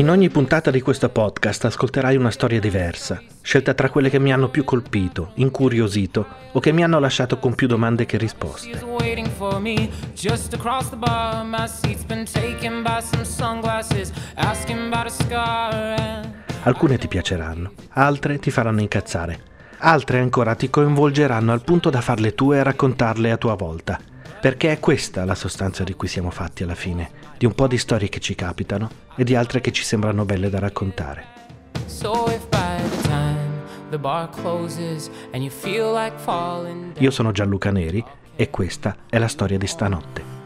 In ogni puntata di questo podcast ascolterai una storia diversa, scelta tra quelle che mi hanno più colpito, incuriosito o che mi hanno lasciato con più domande che risposte. Alcune ti piaceranno, altre ti faranno incazzare, altre ancora ti coinvolgeranno al punto da farle tue e raccontarle a tua volta perché è questa la sostanza di cui siamo fatti alla fine, di un po' di storie che ci capitano e di altre che ci sembrano belle da raccontare. Io sono Gianluca Neri e questa è la storia di stanotte.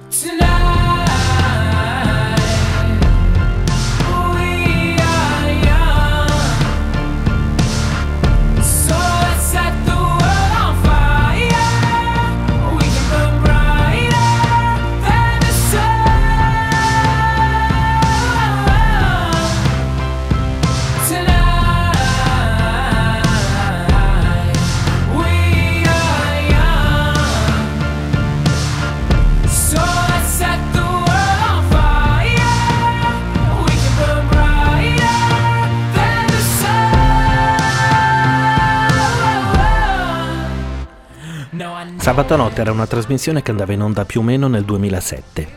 Sabato notte era una trasmissione che andava in onda più o meno nel 2007.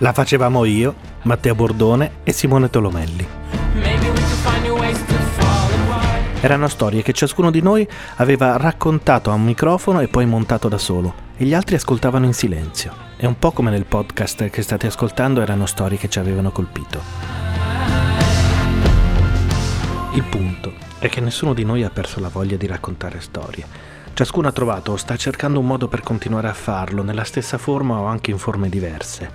La facevamo io, Matteo Bordone e Simone Tolomelli. Erano storie che ciascuno di noi aveva raccontato a un microfono e poi montato da solo, e gli altri ascoltavano in silenzio. È un po' come nel podcast che state ascoltando erano storie che ci avevano colpito. Il punto è che nessuno di noi ha perso la voglia di raccontare storie Ciascuno ha trovato o sta cercando un modo per continuare a farlo nella stessa forma o anche in forme diverse.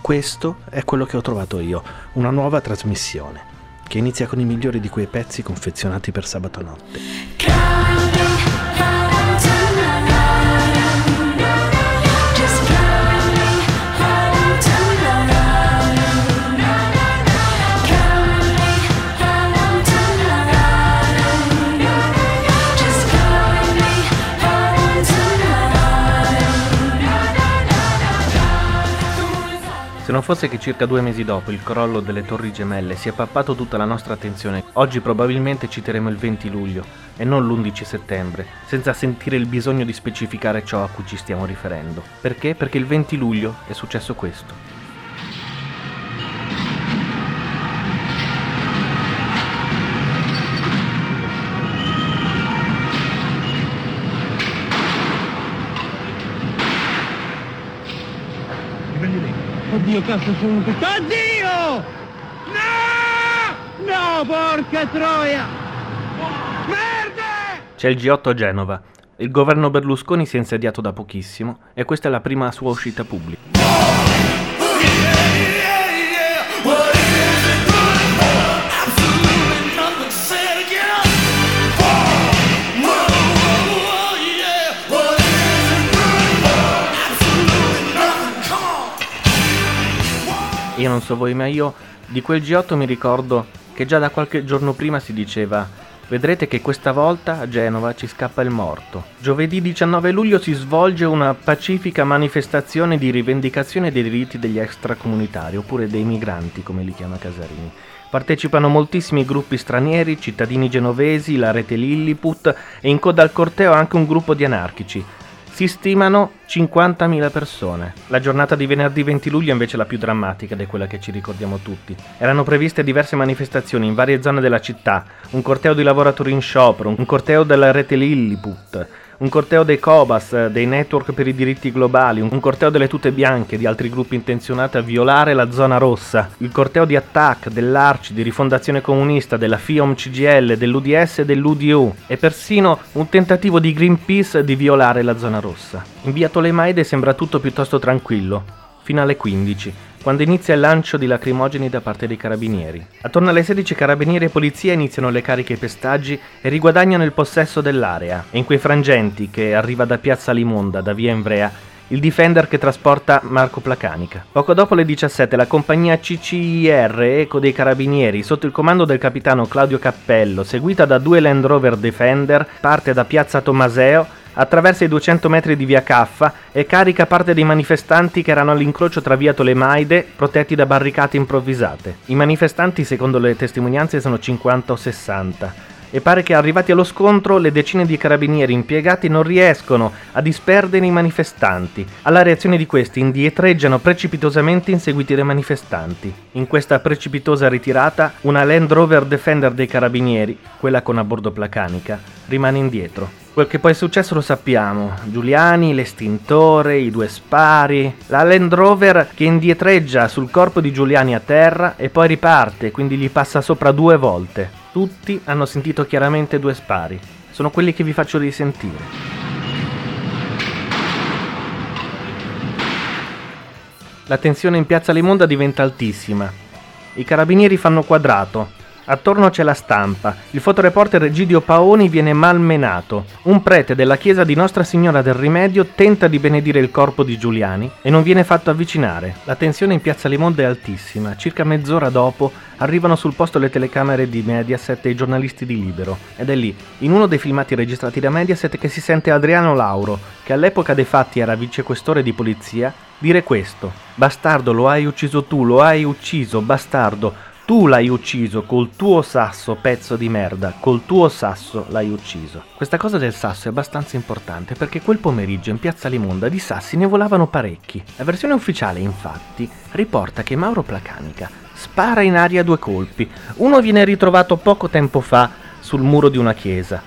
Questo è quello che ho trovato io, una nuova trasmissione, che inizia con i migliori di quei pezzi confezionati per sabato notte. Non fosse che circa due mesi dopo il crollo delle torri gemelle si è pappato tutta la nostra attenzione, oggi probabilmente citeremo il 20 luglio e non l'11 settembre, senza sentire il bisogno di specificare ciò a cui ci stiamo riferendo. Perché? Perché il 20 luglio è successo questo. Oddio, cazzo, sono un... Oddio! No! No, porca troia! Merda! C'è il G8 a Genova. Il governo Berlusconi si è insediato da pochissimo e questa è la prima sua uscita pubblica. Io non so voi, ma io di quel G8 mi ricordo che già da qualche giorno prima si diceva Vedrete che questa volta a Genova ci scappa il morto. Giovedì 19 luglio si svolge una pacifica manifestazione di rivendicazione dei diritti degli extracomunitari, oppure dei migranti, come li chiama Casarini. Partecipano moltissimi gruppi stranieri, cittadini genovesi, la rete Lilliput e in coda al corteo anche un gruppo di anarchici. Si stimano 50.000 persone. La giornata di venerdì 20 luglio è invece la più drammatica è quella che ci ricordiamo tutti. Erano previste diverse manifestazioni in varie zone della città, un corteo di lavoratori in sciopero, un corteo della rete Lilliput, un corteo dei Cobas, dei network per i diritti globali, un corteo delle tute bianche di altri gruppi intenzionati a violare la zona rossa, il corteo di Attac, dell'Arci, di Rifondazione Comunista, della FIOM CGL, dell'UDS e dell'UDU e persino un tentativo di Greenpeace di violare la zona rossa. In via Tolemaide sembra tutto piuttosto tranquillo, fino alle 15 quando inizia il lancio di lacrimogeni da parte dei carabinieri. Attorno alle 16 carabinieri e polizia iniziano le cariche e pestaggi e riguadagnano il possesso dell'area. E in quei frangenti che arriva da Piazza Limonda, da via Ivrea, il Defender che trasporta Marco Placanica. Poco dopo le 17 la compagnia CCIR Eco dei Carabinieri, sotto il comando del capitano Claudio Cappello, seguita da due Land Rover Defender, parte da Piazza Tommaseo attraversa i 200 metri di via Caffa e carica parte dei manifestanti che erano all'incrocio tra via Tolemaide, protetti da barricate improvvisate. I manifestanti, secondo le testimonianze, sono 50 o 60 e pare che arrivati allo scontro le decine di carabinieri impiegati non riescono a disperdere i manifestanti. Alla reazione di questi indietreggiano precipitosamente inseguiti dai manifestanti. In questa precipitosa ritirata una Land Rover Defender dei carabinieri, quella con a bordo placanica, rimane indietro. Quel che poi è successo lo sappiamo. Giuliani, l'estintore, i due spari. La Land Rover che indietreggia sul corpo di Giuliani a terra e poi riparte, quindi gli passa sopra due volte. Tutti hanno sentito chiaramente due spari. Sono quelli che vi faccio risentire. La tensione in piazza Limonda diventa altissima. I carabinieri fanno quadrato, Attorno c'è la stampa. Il fotoreporter Egidio Paoni viene malmenato. Un prete della chiesa di Nostra Signora del Rimedio tenta di benedire il corpo di Giuliani e non viene fatto avvicinare. La tensione in piazza Limonda è altissima. Circa mezz'ora dopo arrivano sul posto le telecamere di Mediaset e i giornalisti di Libero. Ed è lì, in uno dei filmati registrati da Mediaset, che si sente Adriano Lauro, che all'epoca dei fatti era vicequestore di polizia, dire questo. Bastardo, lo hai ucciso tu, lo hai ucciso, bastardo. Tu l'hai ucciso col tuo sasso, pezzo di merda, col tuo sasso l'hai ucciso. Questa cosa del sasso è abbastanza importante perché quel pomeriggio in piazza Limonda di sassi ne volavano parecchi. La versione ufficiale, infatti, riporta che Mauro Placanica spara in aria due colpi. Uno viene ritrovato poco tempo fa sul muro di una chiesa.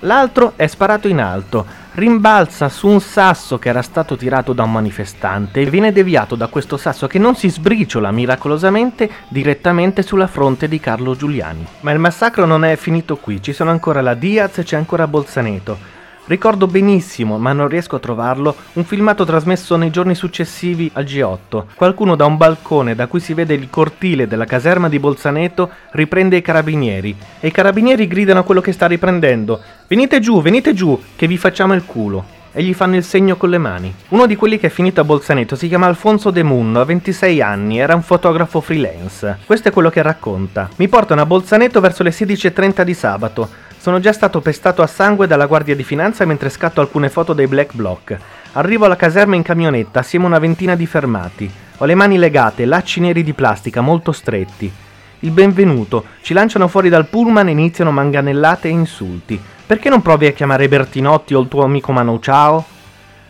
L'altro è sparato in alto, rimbalza su un sasso che era stato tirato da un manifestante e viene deviato da questo sasso che non si sbriciola miracolosamente direttamente sulla fronte di Carlo Giuliani. Ma il massacro non è finito qui, ci sono ancora la Diaz e c'è ancora Bolzaneto. Ricordo benissimo, ma non riesco a trovarlo, un filmato trasmesso nei giorni successivi al G8. Qualcuno da un balcone da cui si vede il cortile della caserma di Bolzaneto riprende i carabinieri e i carabinieri gridano a quello che sta riprendendo: Venite giù, venite giù, che vi facciamo il culo e gli fanno il segno con le mani. Uno di quelli che è finito a Bolzaneto si chiama Alfonso De Munno, ha 26 anni, era un fotografo freelance. Questo è quello che racconta. Mi portano a Bolzaneto verso le 16.30 di sabato. Sono già stato pestato a sangue dalla Guardia di Finanza mentre scatto alcune foto dei Black Bloc. Arrivo alla caserma in camionetta assieme a una ventina di fermati. Ho le mani legate, lacci neri di plastica molto stretti. Il benvenuto, ci lanciano fuori dal pullman e iniziano manganellate e insulti. Perché non provi a chiamare Bertinotti o il tuo amico Manu Ciao?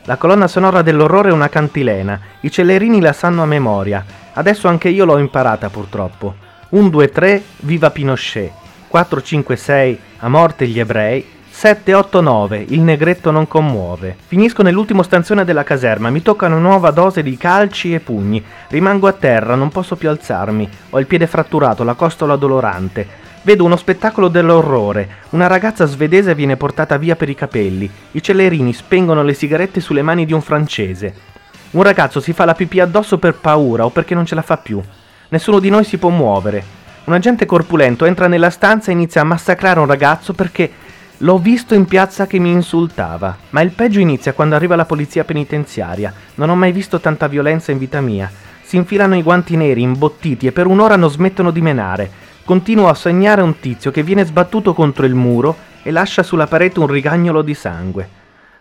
La colonna sonora dell'orrore è una cantilena, i cellerini la sanno a memoria. Adesso anche io l'ho imparata purtroppo. 1, 2, 3, viva Pinochet. 4, 5, 6, a morte gli ebrei, 7, 8, 9, il negretto non commuove. Finisco nell'ultimo stanzione della caserma, mi tocca una nuova dose di calci e pugni. Rimango a terra, non posso più alzarmi. Ho il piede fratturato, la costola dolorante. Vedo uno spettacolo dell'orrore. Una ragazza svedese viene portata via per i capelli. I cellerini spengono le sigarette sulle mani di un francese. Un ragazzo si fa la pipì addosso per paura o perché non ce la fa più. Nessuno di noi si può muovere. Un agente corpulento entra nella stanza e inizia a massacrare un ragazzo perché l'ho visto in piazza che mi insultava. Ma il peggio inizia quando arriva la polizia penitenziaria. Non ho mai visto tanta violenza in vita mia. Si infilano i guanti neri, imbottiti, e per un'ora non smettono di menare. Continuo a segnare un tizio che viene sbattuto contro il muro e lascia sulla parete un rigagnolo di sangue.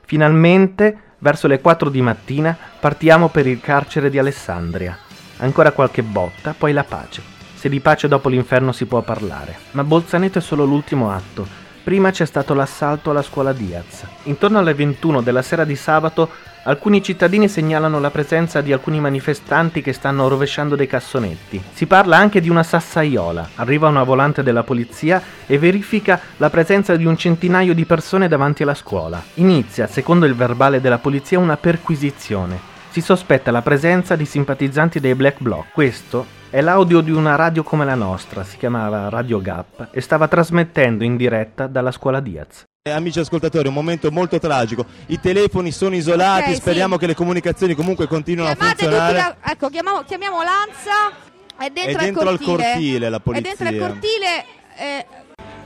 Finalmente, verso le 4 di mattina, partiamo per il carcere di Alessandria. Ancora qualche botta, poi la pace se di pace dopo l'inferno si può parlare. Ma Bolzaneto è solo l'ultimo atto. Prima c'è stato l'assalto alla scuola Diaz. Intorno alle 21 della sera di sabato alcuni cittadini segnalano la presenza di alcuni manifestanti che stanno rovesciando dei cassonetti. Si parla anche di una sassaiola. Arriva una volante della polizia e verifica la presenza di un centinaio di persone davanti alla scuola. Inizia, secondo il verbale della polizia, una perquisizione. Si sospetta la presenza di simpatizzanti dei Black Bloc. Questo è l'audio di una radio come la nostra, si chiamava Radio Gap e stava trasmettendo in diretta dalla scuola Diaz. Eh, amici ascoltatori, un momento molto tragico. I telefoni sono isolati, okay, speriamo sì. che le comunicazioni comunque continuino Chiamate a funzionare. La... ecco, chiamiamo, chiamiamo l'ANSA, è dentro, è dentro al cortile. cortile la polizia. È dentro al cortile. Eh...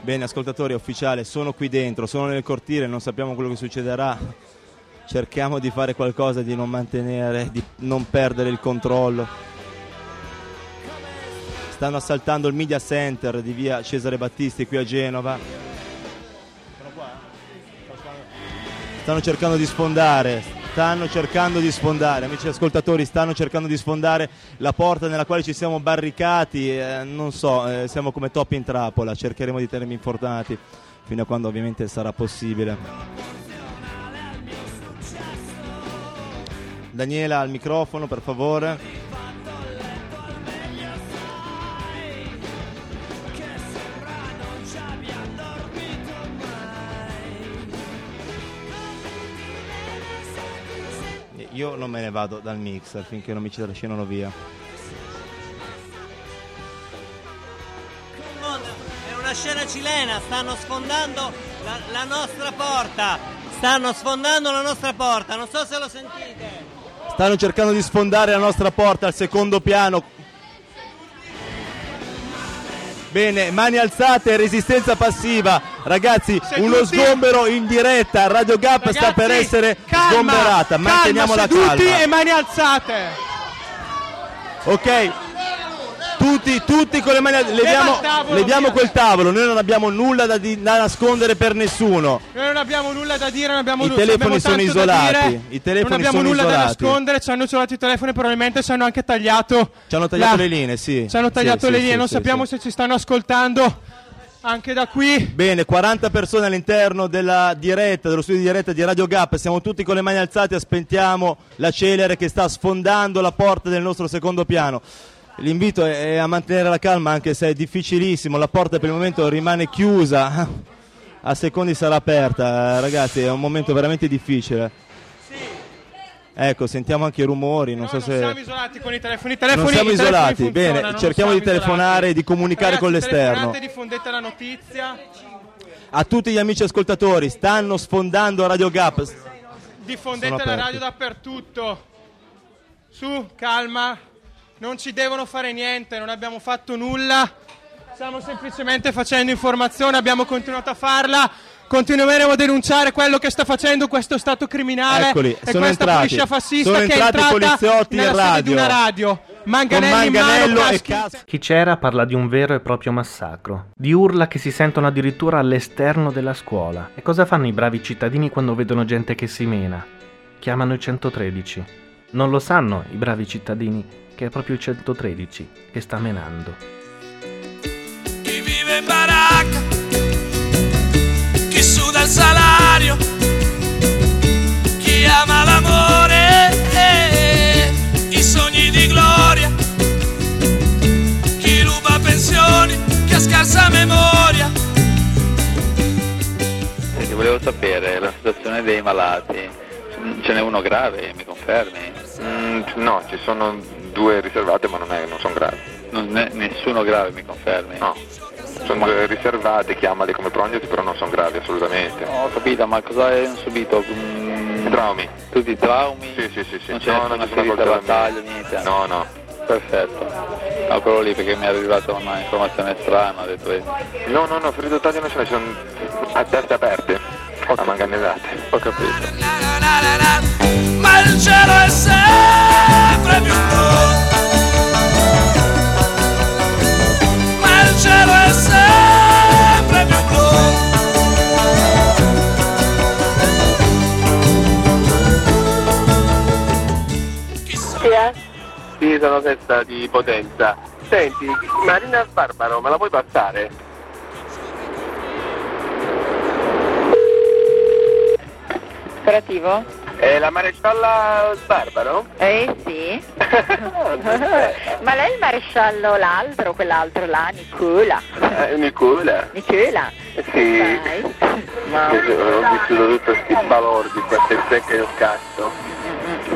Bene, ascoltatori, ufficiale, sono qui dentro, sono nel cortile, non sappiamo quello che succederà. Cerchiamo di fare qualcosa, di non mantenere, di non perdere il controllo stanno assaltando il media center di via Cesare Battisti qui a Genova. stanno cercando di sfondare, stanno cercando di sfondare, amici ascoltatori, stanno cercando di sfondare la porta nella quale ci siamo barricati, eh, non so, eh, siamo come topi in trappola, cercheremo di tenermi informati fino a quando ovviamente sarà possibile. Daniela al microfono, per favore. Io non me ne vado dal mixer finché non mi ci trascinano via. È una scena cilena, stanno sfondando la, la nostra porta. Stanno sfondando la nostra porta, non so se lo sentite. Stanno cercando di sfondare la nostra porta al secondo piano. Bene, mani alzate, resistenza passiva. Ragazzi, Seduti. uno sgombero in diretta. Radio Gap sta per Ragazzi, essere calma, sgomberata. Manteniamo calma, la seduti calma. e mani alzate. Ok. Tutti, tutti con le mani alzate. Leviamo, il tavolo, leviamo via. quel tavolo. Noi non abbiamo nulla da, di- da nascondere per nessuno. Noi non abbiamo nulla da dire, non abbiamo I telefoni abbiamo sono da isolati, dire, i telefoni non abbiamo nulla da isolati. nascondere, ci hanno isolato i telefoni, probabilmente ci hanno anche tagliato. Ci hanno tagliato la- le linee, sì. Ci hanno tagliato sì, le sì, linee, non sì, sappiamo sì. se ci stanno ascoltando anche da qui. Bene, 40 persone all'interno della diretta, dello studio di diretta di Radio Gap, siamo tutti con le mani alzate, aspettiamo la celere che sta sfondando la porta del nostro secondo piano. L'invito è a mantenere la calma anche se è difficilissimo, la porta per il momento rimane chiusa, a secondi sarà aperta, ragazzi è un momento veramente difficile. Ecco, sentiamo anche i rumori, non No, so non se... siamo isolati con i telefoni. I telefoni Non siamo isolati, bene, cerchiamo di telefonare e di comunicare Ragazzi, con l'esterno. diffondete la notizia, A tutti gli amici ascoltatori, stanno sfondando Radio Gap. diffondete la radio dappertutto. Su, calma, non ci devono fare niente, non abbiamo fatto nulla. Stiamo semplicemente facendo informazione, abbiamo continuato a farla. Continueremo a denunciare quello che sta facendo questo Stato criminale Eccoli, e sono questa entrati. polizia fascista Sono che è entrati i entrata poliziotti in nella sede di radio. una radio. Manganelli in manganello mano, e casco. Chi c'era parla di un vero e proprio massacro, di urla che si sentono addirittura all'esterno della scuola. E cosa fanno i bravi cittadini quando vedono gente che si mena? Chiamano il 113. Non lo sanno i bravi cittadini che è proprio il 113 che sta menando. chi vive in baracca, chi suda il salario, chi ama l'amore, eh, i sogni di gloria, chi ruba pensioni, chi ha scarsa memoria. Senti, volevo sapere la situazione dei malati. Ce n'è uno grave, mi confermi? Mm, no, ci sono due riservate ma non, è- non sono gravi. Non è nessuno grave, mi confermi? No, sono due riservate, chiamali come prognosi, però non sono gravi assolutamente. Ho capito, ma cosa hai subito? Mm, Traumi? Tutti i traumi? Sì, sì, sì, sì. Non c'è No, nessuna ferita, battaglia, niente? No, no. Perfetto. No, quello lì perché mi è arrivata una informazione strana, ho detto No, no, no, ferite taglio non ce ne sono a teste aperte, a manganellate. ho capito. Ma il cielo è sempre più blu. Ma il cielo è sempre più blu. Sì, sono testa di potenza. Senti, Marina Barbaro, me la puoi passare? Operativo? È la marescialla Barbaro? Eh sì. Ma lei è il maresciallo l'altro, quell'altro là, Nicola. Eh, Nicola? Nicola. Sì. Dai. Ma... Ho vissuto tutti questi balordi, queste secche del cazzo.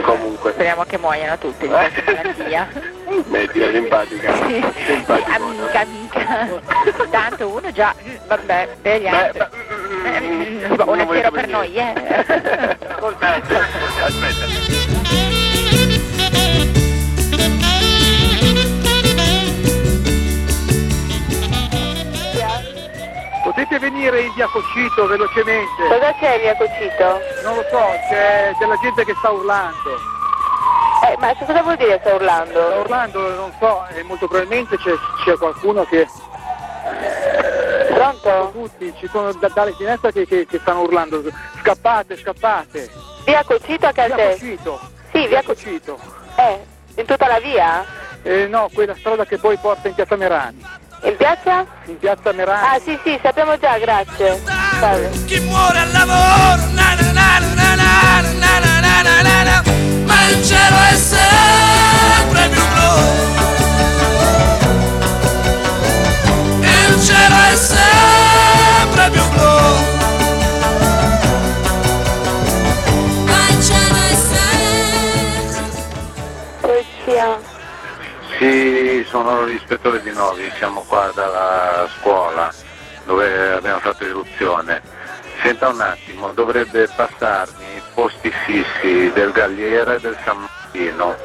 Comunque. Speriamo che muoiano tutti di questa malattia. Simpatica. Sì. Simpatica. Amica, amica. Tanto uno già, vabbè, per gli Beh, altri. beh, Eh, non Buon voglio per noi, eh. Ascolta, aspetta. Potete venire in via Cocito velocemente? Cosa c'è via Cocito? Non lo so, c'è della gente che sta urlando. Eh, ma cosa vuol dire sta Sta urlando? urlando, non so, e molto probabilmente c'è, c'è qualcuno che... Pronto? Tutti, ci sono da- dalle finestre che, che- che stanno urlando. Scappate, scappate. Via Cocito a Via Caltè? Cocito. Sì, via Cocito. Eh, in tutta la via? Eh, no, quella strada che poi porta in piazza Merani. In piazza? In piazza Merani. Ah sì sì, sappiamo già, grazie. Salve. Chi muore al lavoro, na na na na na na na na na na na na, ma il cielo è sempre più Sì, sono l'ispettore di Novi, siamo qua dalla scuola dove abbiamo fatto irruzione. Senta un attimo, dovrebbe passarmi i posti fissi del Galliera e del San Martino,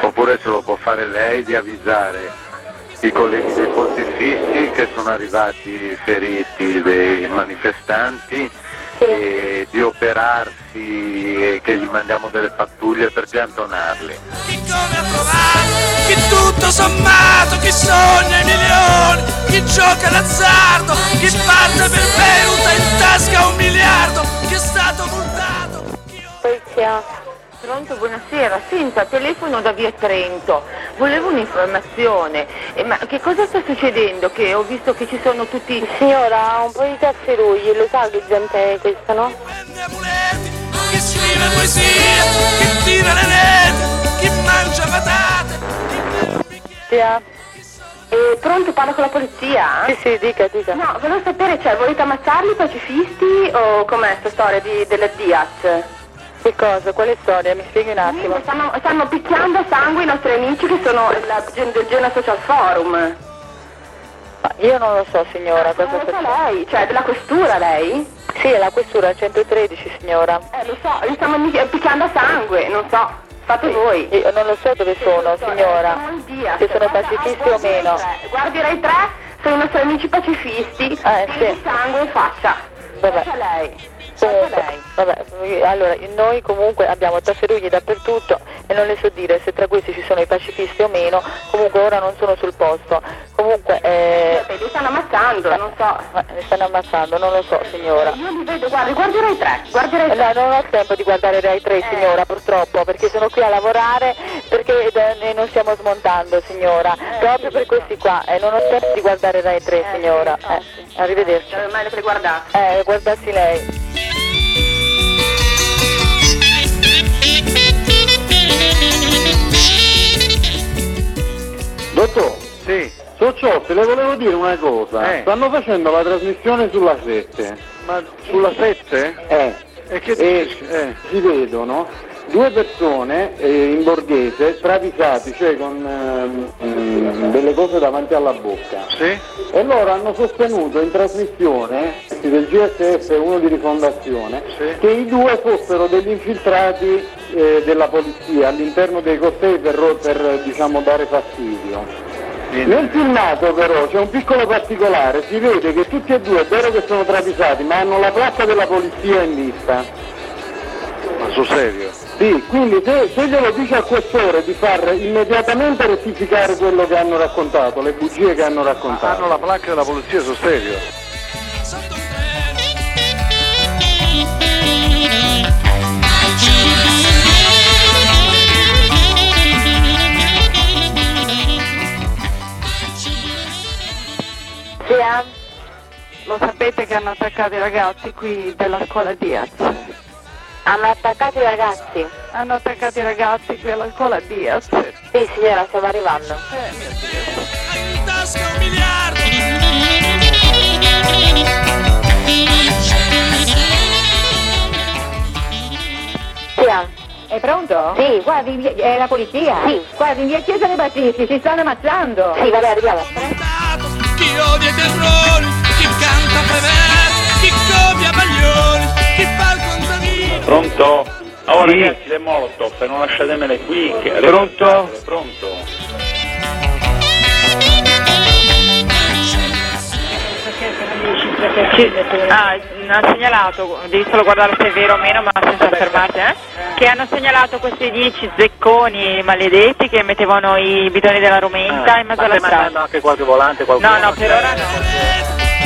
oppure se lo può fare lei di avvisare i colleghi dei posti fissi che sono arrivati feriti dei manifestanti e di operarsi e che gli mandiamo delle pattuglie per piantonarli. come a trovare chi tutto sommato, chi sogna i milioni, chi gioca l'azzardo, chi parte per Beirut ha in tasca un miliardo, chi è stato multato. Polizia. Pronto, buonasera. Senta, telefono da via Trento. Volevo un'informazione. Eh, ma che cosa sta succedendo? Che ho visto che ci sono tutti... Signora, ha un po' di tafferugli, lo sa che gente è questa, no? Chi scrive poesie, chi tira le reti, chi mangia patate. Eh, pronto, parlo con la polizia? Sì, sì, dica, dica. No, volevo sapere, cioè, volete ammazzarli i pacifisti o com'è sta storia di, della Diaz? Che cosa? Quale storia? Mi spieghi un attimo. Stanno, stanno picchiando a sangue i nostri amici che sono la, del Gena Social Forum. Ma io non lo so, signora, cosa Non lo sta lei? Cioè, della questura lei? Sì, è la questura 113, signora. Eh, lo so, li stanno mi- picchiando a sangue, non so. Fate voi. Io non lo so dove sono, signora. Se sono pacifisti o meno. Guardi Rai 3, sono i nostri amici pacifisti. Eh, di sangue in faccia. Vabbè. Faccia lei. Comunque, vabbè, allora noi comunque abbiamo tafferugli dappertutto e non le so dire se tra questi ci sono i pacifisti o meno, comunque ora non sono sul posto. Comunque eh, Li stanno ammazzando, non so. eh, li stanno ammazzando, non lo so signora. Io li vedo, guardi, guardi Rai 3, guardi Rai Eh, 3. No, non ho tempo di guardare Rai 3 signora purtroppo perché sono qui a lavorare perché eh, non stiamo smontando signora proprio per questi qua e non ho tempo di guardare Rai 3 signora eh, arrivederci Eh, meglio che le guardate. eh, guardassi lei Dottor, Sì. Socciotti, le volevo dire una cosa. Eh. Stanno facendo la trasmissione sulla 7. Ma sulla 7? Eh. E che E dici? Eh. si vedono due persone eh, in borghese travisati, cioè con mm, delle cose davanti alla bocca. Sì? E loro hanno sostenuto in trasmissione del GSF uno di rifondazione che i due fossero degli infiltrati eh, della polizia all'interno dei cortei per, per, diciamo, dare fastidio. Nel filmato però c'è un piccolo particolare, si vede che tutti e due è vero che sono travisati, ma hanno la placca della polizia in vista. Ma sul serio? Sì, quindi se, se glielo dice al questore di far immediatamente rettificare quello che hanno raccontato, le bugie che hanno raccontato. Hanno la placca della polizia sul serio? Lo sapete che hanno attaccato i ragazzi qui della scuola Diaz? Hanno attaccato i ragazzi Hanno attaccato i ragazzi qui alla scuola Diaz. sì signora stiamo arrivando In tasca un miliardo. Sia. È pronto? Sì. Guardi, via- è la polizia? Sì. Guardi, in via Chiesa dei Battisti, ci stanno ammazzando. sì vabbè arriviamo Chi odia i terrori, chi canta Prever, Pronto? Oh ragazzi, le molotov, non lasciatemele qui. Che... Pronto? Pronto? Sì, ah, hanno segnalato, devi solo guardare se è vero o meno, ma senza fermarti, eh? Che hanno segnalato questi dieci zecconi maledetti che mettevano i bidoni della rumenta in mezzo alla strada. anche qualche volante, qualcuno. No, no, per ora no.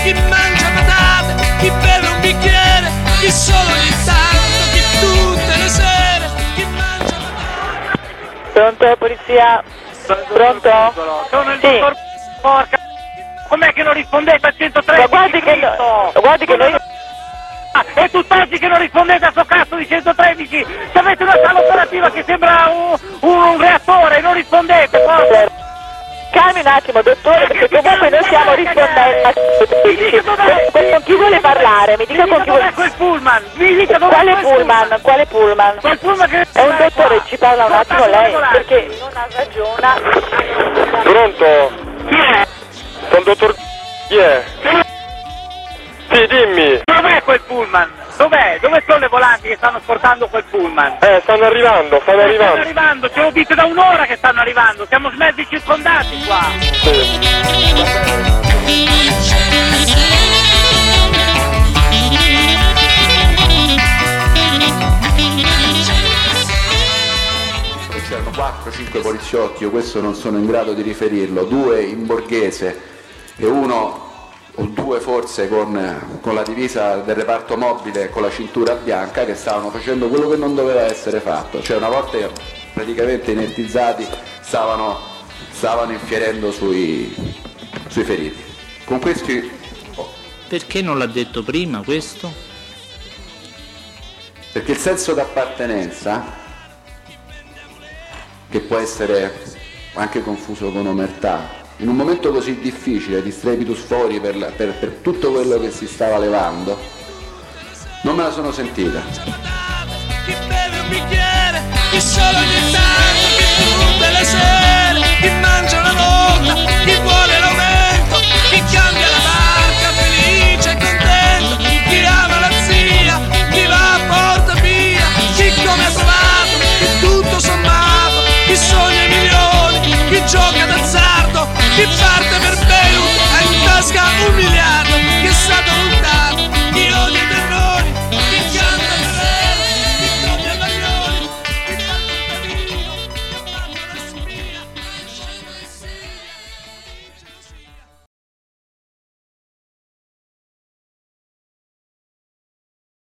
chi mangia patate, chi beve un bicchiere, chi solo ogni tanto, Pronto, polizia? Pronto? Sono il Sì. dottor Porca. Com'è che non rispondete al 103? Ma guardi che no- guardi che noi- È tutt'oggi che non rispondete a sto cazzo di 113! Se avete una sala operativa che sembra un, un, un reattore e non rispondete, porca! Calmi un attimo, dottore, perché comunque noi stiamo rispondendo a con, con chi vuole parlare? Mi dica con chi vuole... quel pullman? Mi dica dov'è Quale pullman? Quale pullman? Quel pullman che... È un dottore, ci parla un attimo lei, perché non ha ragiona. Pronto? Chi è? Sono dottor... Chi è? Sì, dimmi. Dov'è quel pullman? Dov'è? Dove sono le volanti che stanno portando quel pullman? Eh, stanno arrivando, stanno Stanno arrivando. arrivando, ce lo dite da un'ora che stanno arrivando, siamo mezzi circondati qua. C'erano 4-5 poliziotti, io questo non sono in grado di riferirlo, due in borghese e uno o due forse con, con la divisa del reparto mobile e con la cintura bianca che stavano facendo quello che non doveva essere fatto, cioè una volta praticamente inertizzati stavano, stavano infierendo sui, sui feriti. Con questi Perché non l'ha detto prima questo? Perché il senso d'appartenenza, che può essere anche confuso con omertà, in un momento così difficile di strepitus fuori per, per- per tutto quello che si stava levando, non me la sono sentita.